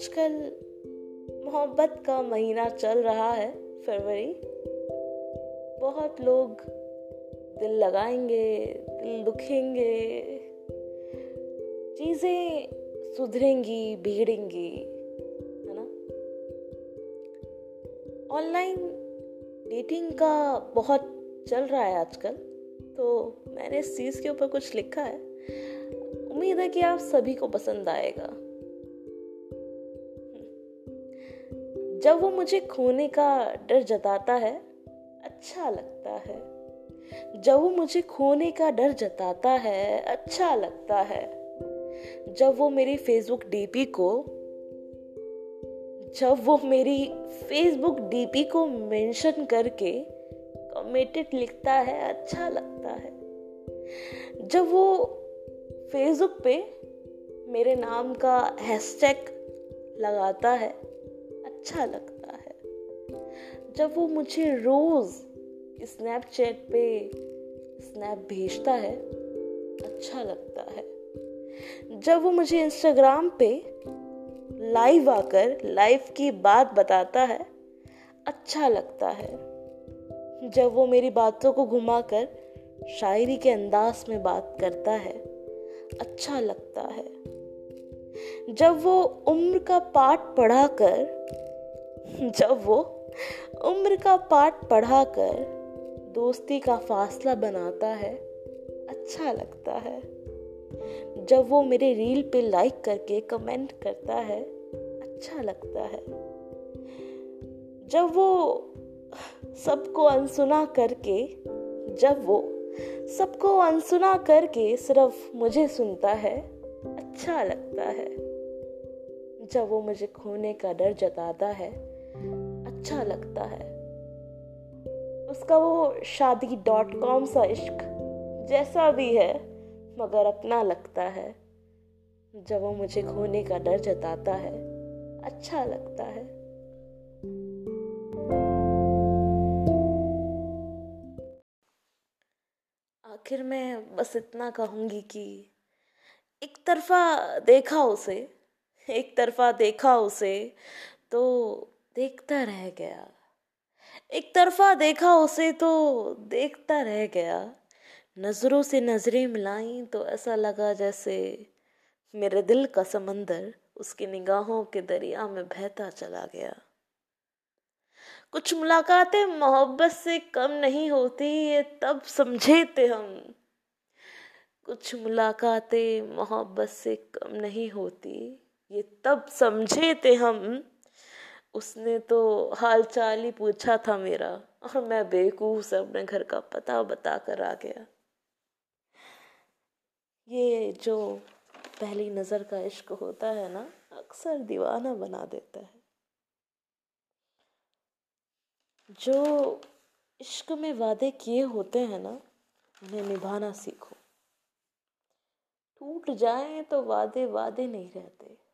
आजकल मोहब्बत का महीना चल रहा है फरवरी। बहुत लोग दिल लगाएँगे, दिल दुखेंगे। चीज़ें सुधरेंगी, बिगड़ेंगी, है ना? ऑनलाइन डेटिंग का बहुत चल रहा है आजकल। तो मैंने इस चीज़ के ऊपर कुछ लिखा है। उम्मीद है कि आप सभी को पसंद आएगा। जब वो मुझे खोने का डर जताता है अच्छा लगता है। जब वो मुझे खोने का डर जताता है अच्छा लगता है। जब वो मेरी फेसबुक डीपी को, जब वो मेरी फेसबुक डीपी को मेंशन करके कमिटेड लिखता है अच्छा लगता है। जब वो फेसबुक पे मेरे नाम का हैशटैग लगाता है अच्छा लगता है। जब वो मुझे रोज़ स्नैपचैट पे स्नैप भेजता है अच्छा लगता है। जब वो मुझे इंस्टाग्राम पे लाइव आकर लाइव की बात बताता है अच्छा लगता है। जब वो मेरी बातों को घुमाकर शायरी के अंदाज में बात करता है अच्छा लगता है। जब वो उम्र का पाठ पढ़ाकर जब वो उम्र का पाठ पढ़ाकर दोस्ती का फासला बनाता है अच्छा लगता है। जब वो मेरे रील पे लाइक करके कमेंट करता है अच्छा लगता है। जब वो सबको अनसुना करके, जब वो सबको अनसुना करके सिर्फ़ मुझे सुनता है अच्छा लगता है। जब वो मुझे खोने का डर जताता है अच्छा लगता है। उसका वो शादी डॉट कॉम सा इश्क जैसा भी है, मगर अपना लगता है। जब वो मुझे खोने का डर जताता है अच्छा लगता है। आखिर मैं बस इतना कहूँगी कि एक तरफा देखा उसे, एक तरफा देखा उसे तो देखता रह गया। एक तरफा देखा उसे तो देखता रह गया। नज़रों से नज़रें मिलाई तो ऐसा लगा जैसे मेरे दिल का समंदर उसकी निगाहों के दरिया में बहता चला गया। कुछ मुलाकातें मोहब्बत से कम नहीं होती, ये तब समझे थे हम। कुछ मुलाकातें मोहब्बत से कम नहीं होती, ये तब समझे थे हम उसने तो हाल चाल ही पूछा था मेरा और मैं बेकूफ से अपने घर का पता बता कर आ गया। ये जो पहली नज़र का इश्क होता है ना, अक्सर दीवाना बना देता है। जो इश्क में वादे किए होते हैं ना, उन्हें निभाना सीखो। टूट जाए तो वादे वादे नहीं रहते।